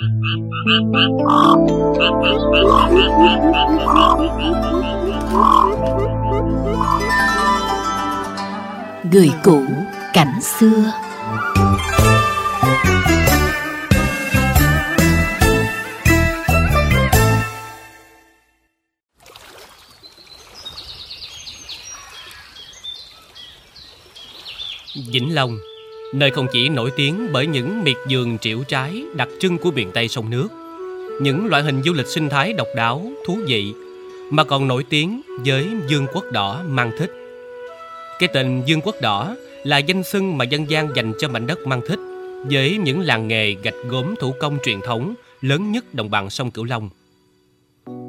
Người cũ cảnh xưa. Vĩnh Long. Nơi không chỉ nổi tiếng bởi những miệt vườn triệu trái đặc trưng của miền Tây sông nước Những loại hình du lịch sinh thái độc đáo, thú vị Mà còn nổi tiếng với dương quốc đỏ mang thích. Cái tên dương quốc đỏ là danh xưng mà dân gian dành cho mảnh đất mang thích Với những làng nghề gạch gốm thủ công truyền thống lớn nhất đồng bằng sông Cửu Long.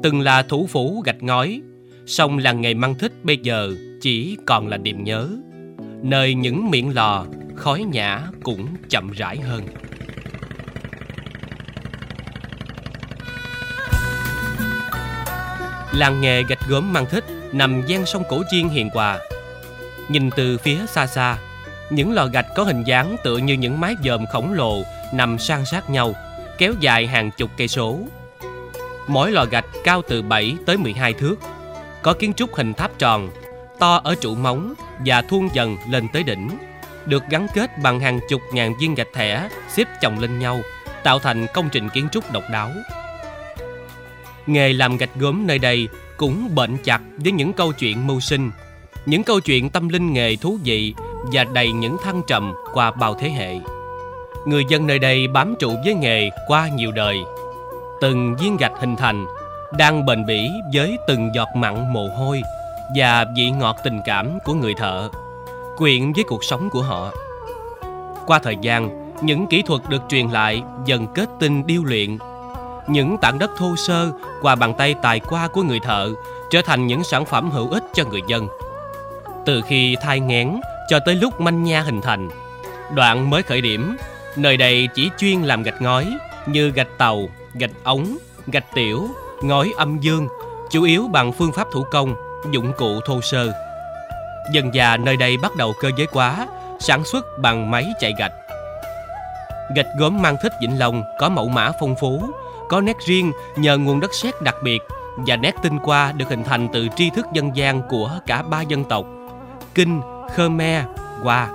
Từng là thủ phủ gạch ngói Song làng nghề mang thích bây giờ chỉ còn là điểm nhớ nơi những miệng lò, khói nhã cũng chậm rãi hơn. Làng nghề gạch gốm mang thích nằm gian sông cổ chiên hiền hòa. Nhìn từ phía xa xa, những lò gạch có hình dáng tựa như những mái dòm khổng lồ nằm san sát nhau, kéo dài hàng chục cây số. Mỗi lò gạch cao từ 7 tới 12 thước, có kiến trúc hình tháp tròn to ở trụ móng và thuôn dần lên tới đỉnh, được gắn kết bằng hàng chục ngàn viên gạch thẻ xếp chồng lên nhau, tạo thành công trình kiến trúc độc đáo. Nghề làm gạch gốm nơi đây cũng bệnh chặt với những câu chuyện mưu sinh, những câu chuyện tâm linh nghề thú vị và đầy những thăng trầm qua bao thế hệ. Người dân nơi đây bám trụ với nghề qua nhiều đời. Từng viên gạch hình thành, đang bền bỉ với từng giọt mặn mồ hôi và vị ngọt tình cảm của người thợ, quyện với cuộc sống của họ. Qua thời gian, những kỹ thuật được truyền lại dần kết tinh điêu luyện. Những tảng đất thô sơ qua bàn tay tài qua của người thợ trở thành những sản phẩm hữu ích cho người dân. Từ khi thai nghén cho tới lúc manh nha hình thành, đoạn mới khởi điểm, nơi đây chỉ chuyên làm gạch ngói như gạch tàu, gạch ống, gạch tiểu, ngói âm dương, chủ yếu bằng phương pháp thủ công dụng cụ thô sơ. Dần già nơi đây bắt đầu cơ giới hóa, sản xuất bằng máy chạy gạch. Gạch gốm mang thích Vĩnh Long có mẫu mã phong phú, có nét riêng nhờ nguồn đất sét đặc biệt và nét tinh qua được hình thành từ tri thức dân gian của cả ba dân tộc Kinh, Khmer, Hoa.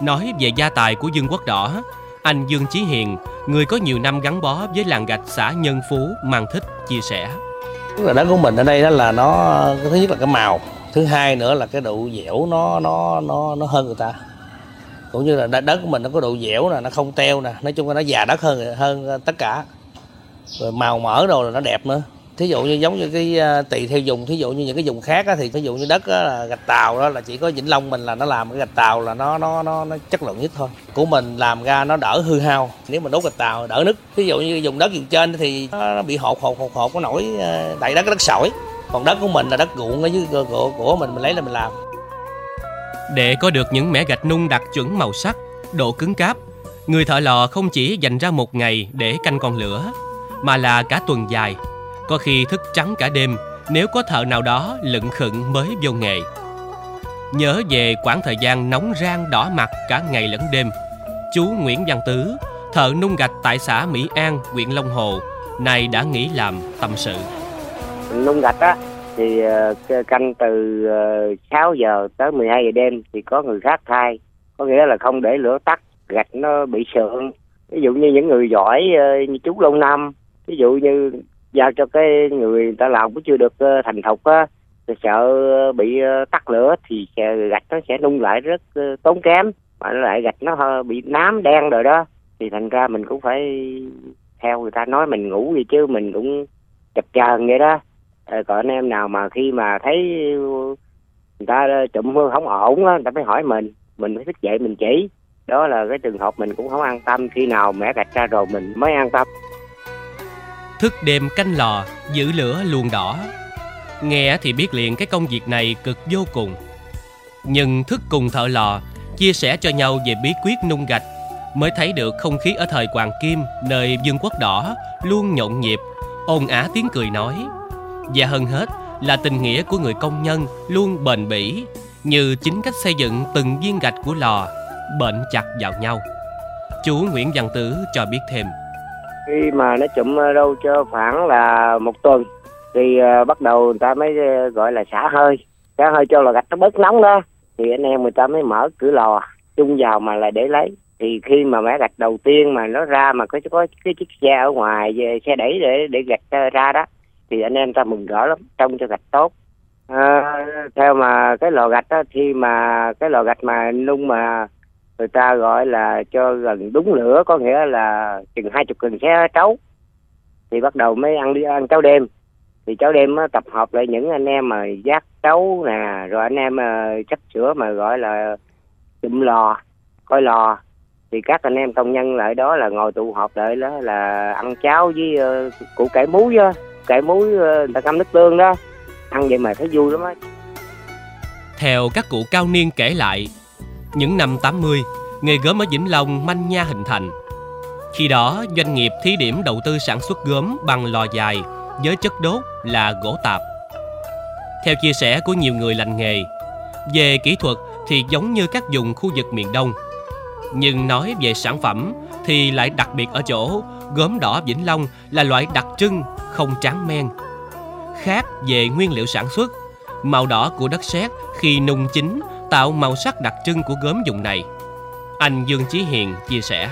Nói về gia tài của Dương Quốc Đỏ, anh Dương Chí Hiền, người có nhiều năm gắn bó với làng gạch xã Nhân Phú, mang thích chia sẻ là đất của mình ở đây đó là nó thứ nhất là cái màu, thứ hai nữa là cái độ dẻo nó nó nó nó hơn người ta. Cũng như là đất của mình nó có độ dẻo nè, nó không teo nè, nói chung là nó già đất hơn hơn tất cả. Rồi màu mỡ đồ là nó đẹp nữa thí dụ như giống như cái à, tùy theo dùng thí dụ như những cái dùng khác á, thì thí dụ như đất á, là gạch tàu đó là chỉ có vĩnh long mình là nó làm cái gạch tàu là nó nó nó, nó chất lượng nhất thôi. Của mình làm ra nó đỡ hư hao nếu mà đốt gạch tàu đỡ nứt. Thí dụ như dùng đất dùng trên thì nó bị hột hột hột hột có nổi à, đầy đất đất sỏi. Còn đất của mình là đất ruộng ở dưới của, của mình mình lấy là mình làm. Để có được những mẻ gạch nung đạt chuẩn màu sắc độ cứng cáp người thợ lò không chỉ dành ra một ngày để canh con lửa mà là cả tuần dài có khi thức trắng cả đêm nếu có thợ nào đó lựng khựng mới vô nghề. Nhớ về quãng thời gian nóng rang đỏ mặt cả ngày lẫn đêm, chú Nguyễn Văn Tứ, thợ nung gạch tại xã Mỹ An, huyện Long Hồ, nay đã nghỉ làm tâm sự. Nung gạch á thì ờ, canh từ ờ, 6 giờ tới 12 giờ đêm thì có người khác thay, có nghĩa là không để lửa tắt, gạch nó bị sượng. Ví dụ như những người giỏi ờ, như chú Long Năm, ví dụ như giao cho cái người ta làm cũng chưa được ờ, thành thục á sợ bị ờ, tắt lửa thì gạch nó sẽ nung lại rất ờ, tốn kém, mà lại gạch nó hơi bị nám đen rồi đó. Thì thành ra mình cũng phải theo người ta nói mình ngủ gì chứ mình cũng chập chờn vậy đó. Còn anh em nào mà khi mà thấy người ta trụm hương không ổn á, người ta phải hỏi mình mình phải thức dậy mình chỉ. Đó là cái trường hợp mình cũng không an tâm khi nào mẹ gạch ra rồi mình mới an tâm thức đêm canh lò, giữ lửa luồng đỏ. Nghe thì biết liền cái công việc này cực vô cùng. Nhưng thức cùng thợ lò chia sẻ cho nhau về bí quyết nung gạch, mới thấy được không khí ở thời hoàng kim, nơi vương quốc đỏ, luôn nhộn nhịp ồn ả tiếng cười nói. Và hơn hết là tình nghĩa của người công nhân luôn bền bỉ, như chính cách xây dựng từng viên gạch của lò Bệnh chặt vào nhau. Chú nguyễn văn tử cho biết thêm khi mà nó chụm ờ, đâu cho khoảng là một tuần thì uh, bắt đầu người ta mới ờ, gọi là xả hơi. Xả hơi cho lò gạch nó bớt nóng đó. Thì anh em người ta mới mở cửa lò chung vào mà là để lấy. Thì khi mà mẻ gạch đầu tiên mà nó ra mà có có cái chiếc xe ở ngoài xe đẩy để để gạch ra đó thì anh em ta mừng rỡ lắm trông cho gạch tốt. À, theo mà cái lò gạch đó khi mà cái lò gạch mà nung mà người ta gọi là cho gần đúng lửa có nghĩa là chừng hai chục cần xe trấu. Thì bắt đầu mới ăn đi ăn cháo đêm. Thì cháo đêm á, tập hợp lại những anh em mà giác trấu nè rồi anh em ờ, chắc sửa mà gọi là chụm lò coi lò. Thì các anh em công nhân lại đó là ngồi tụ họp lại đó là ăn cháo với uh, củ cải muối đó cải muối uh, người ta ngâm nước tương đó. Ăn vậy mà thấy vui lắm á. Theo các cụ cao niên kể lại những năm 80 nghề gốm ở Vĩnh Long manh nha hình thành. Khi đó doanh nghiệp thí điểm đầu tư sản xuất gốm bằng lò dài với chất đốt là gỗ tạp. Theo chia sẻ của nhiều người lành nghề về kỹ thuật thì giống như các vùng khu vực miền đông. Nhưng nói về sản phẩm thì lại đặc biệt ở chỗ gốm đỏ Vĩnh Long là loại đặc trưng không tráng men. Khác về nguyên liệu sản xuất, màu đỏ của đất sét khi nung chín tạo màu sắc đặc trưng của gốm dùng này. Anh Dương Chí Hiền chia sẻ.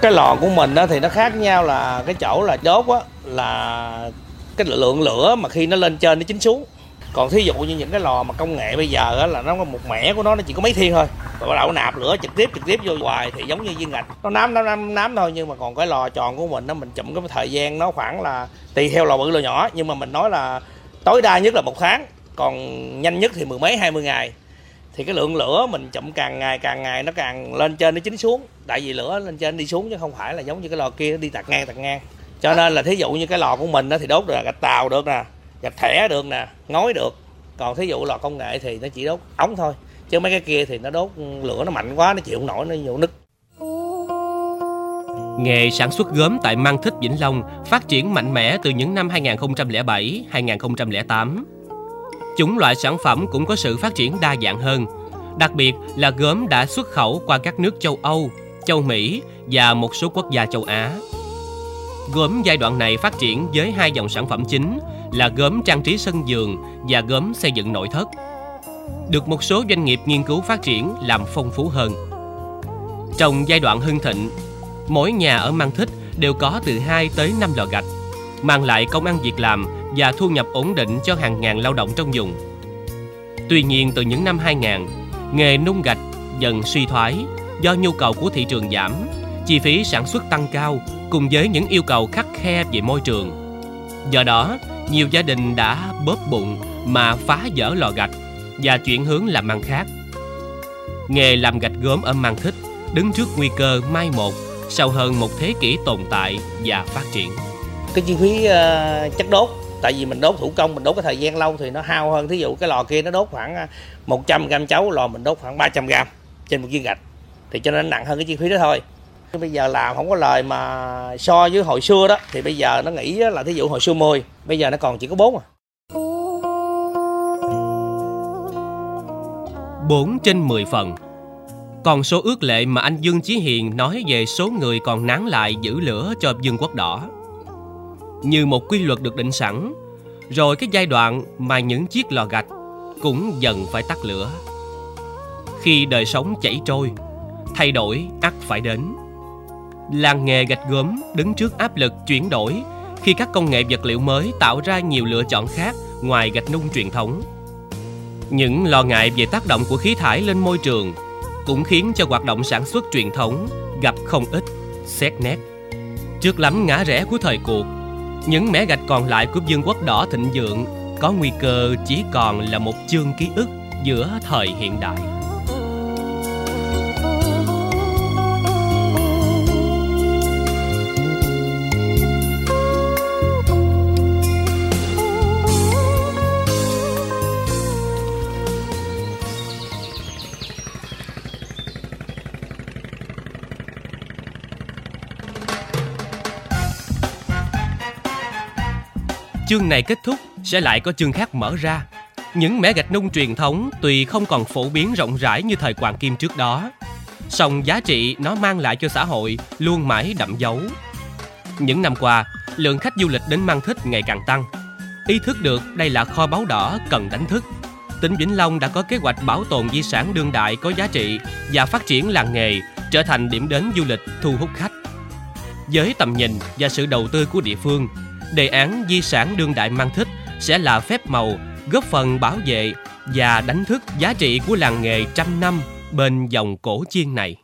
Cái lò của mình đó thì nó khác nhau là cái chỗ là đốt á là cái lượng lửa mà khi nó lên trên nó chín xuống. Còn thí dụ như những cái lò mà công nghệ bây giờ á, là nó có một mẻ của nó nó chỉ có mấy thiên thôi. Và bắt đầu nạp lửa trực tiếp trực tiếp vô hoài thì giống như viên gạch. Nó nám nám nám nám thôi nhưng mà còn cái lò tròn của mình nó mình chậm cái thời gian nó khoảng là tùy theo lò bự lò nhỏ. Nhưng mà mình nói là tối đa nhất là một tháng còn nhanh nhất thì mười mấy hai mươi ngày thì cái lượng lửa mình chậm càng ngày càng ngày nó càng lên trên, nó chín xuống. Tại vì lửa lên trên đi xuống chứ không phải là giống như cái lò kia đi tạt ngang tạt ngang. Cho nên là thí dụ như cái lò của mình đó thì đốt được gạch tàu được nè, gạch thẻ được nè, ngói được. Còn thí dụ lò công nghệ thì nó chỉ đốt ống thôi, chứ mấy cái kia thì nó đốt lửa nó mạnh quá, nó chịu không nổi, nó nhiều nứt. Nghề sản xuất gốm tại Mang Thích, Vĩnh Long phát triển mạnh mẽ từ những năm 2007-2008. Chúng loại sản phẩm cũng có sự phát triển đa dạng hơn, đặc biệt là gốm đã xuất khẩu qua các nước châu Âu, châu Mỹ và một số quốc gia châu Á. Gốm giai đoạn này phát triển với hai dòng sản phẩm chính là gốm trang trí sân vườn và gốm xây dựng nội thất. Được một số doanh nghiệp nghiên cứu phát triển làm phong phú hơn. Trong giai đoạn hưng thịnh, mỗi nhà ở Mang Thích đều có từ 2 tới 5 lò gạch, mang lại công ăn việc làm và thu nhập ổn định cho hàng ngàn lao động trong vùng. Tuy nhiên từ những năm 2000, nghề nung gạch dần suy thoái do nhu cầu của thị trường giảm, chi phí sản xuất tăng cao cùng với những yêu cầu khắc khe về môi trường. Do đó, nhiều gia đình đã bóp bụng mà phá dỡ lò gạch và chuyển hướng làm ăn khác. Nghề làm gạch gốm ở Mang Thích đứng trước nguy cơ mai một sau hơn một thế kỷ tồn tại và phát triển. Cái chi phí ờ, uh, chất đốt tại vì mình đốt thủ công, mình đốt cái thời gian lâu thì nó hao hơn. Thí dụ cái lò kia nó đốt khoảng à, 100 gram chấu, lò mình đốt khoảng 300 gram trên một viên gạch. Thì cho nên nặng hơn cái chi phí đó thôi. Bây giờ làm không có lời mà so với hồi xưa đó, thì bây giờ nó nghĩ là thí dụ hồi xưa 10 bây giờ nó còn chỉ có 4 à. 4 trên 10 phần. Còn số ước lệ mà anh Dương Chí Hiền nói về số người còn nán lại giữ lửa cho Dương quốc đỏ. Như một quy luật được định sẵn Rồi cái giai đoạn mà những chiếc lò gạch cũng dần phải tắt lửa Khi đời sống chảy trôi Thay đổi ắt phải đến làng nghề gạch gốm đứng trước áp lực chuyển đổi khi các công nghệ vật liệu mới tạo ra nhiều lựa chọn khác ngoài gạch nung truyền thống. Những lo ngại về tác động của khí thải lên môi trường cũng khiến cho hoạt động sản xuất truyền thống gặp không ít xét nét. Trước lắm ngã rẽ của thời cuộc, những mẻ gạch còn lại của vương quốc đỏ thịnh vượng có nguy cơ chỉ còn là một chương ký ức giữa thời hiện đại. Chương này kết thúc sẽ lại có chương khác mở ra. Những mẻ gạch nung truyền thống tuy không còn phổ biến rộng rãi như thời Hoàng Kim trước đó, song giá trị nó mang lại cho xã hội luôn mãi đậm dấu. Những năm qua, lượng khách du lịch đến Mang Thích ngày càng tăng. Ý thức được đây là kho báu đỏ cần đánh thức. Tỉnh Vĩnh Long đã có kế hoạch bảo tồn di sản đương đại có giá trị và phát triển làng nghề trở thành điểm đến du lịch thu hút khách. Với tầm nhìn và sự đầu tư của địa phương, đề án di sản đương đại Mang Thích sẽ là phép màu, góp phần bảo vệ và đánh thức giá trị của làng nghề trăm năm bên dòng cổ chiên này.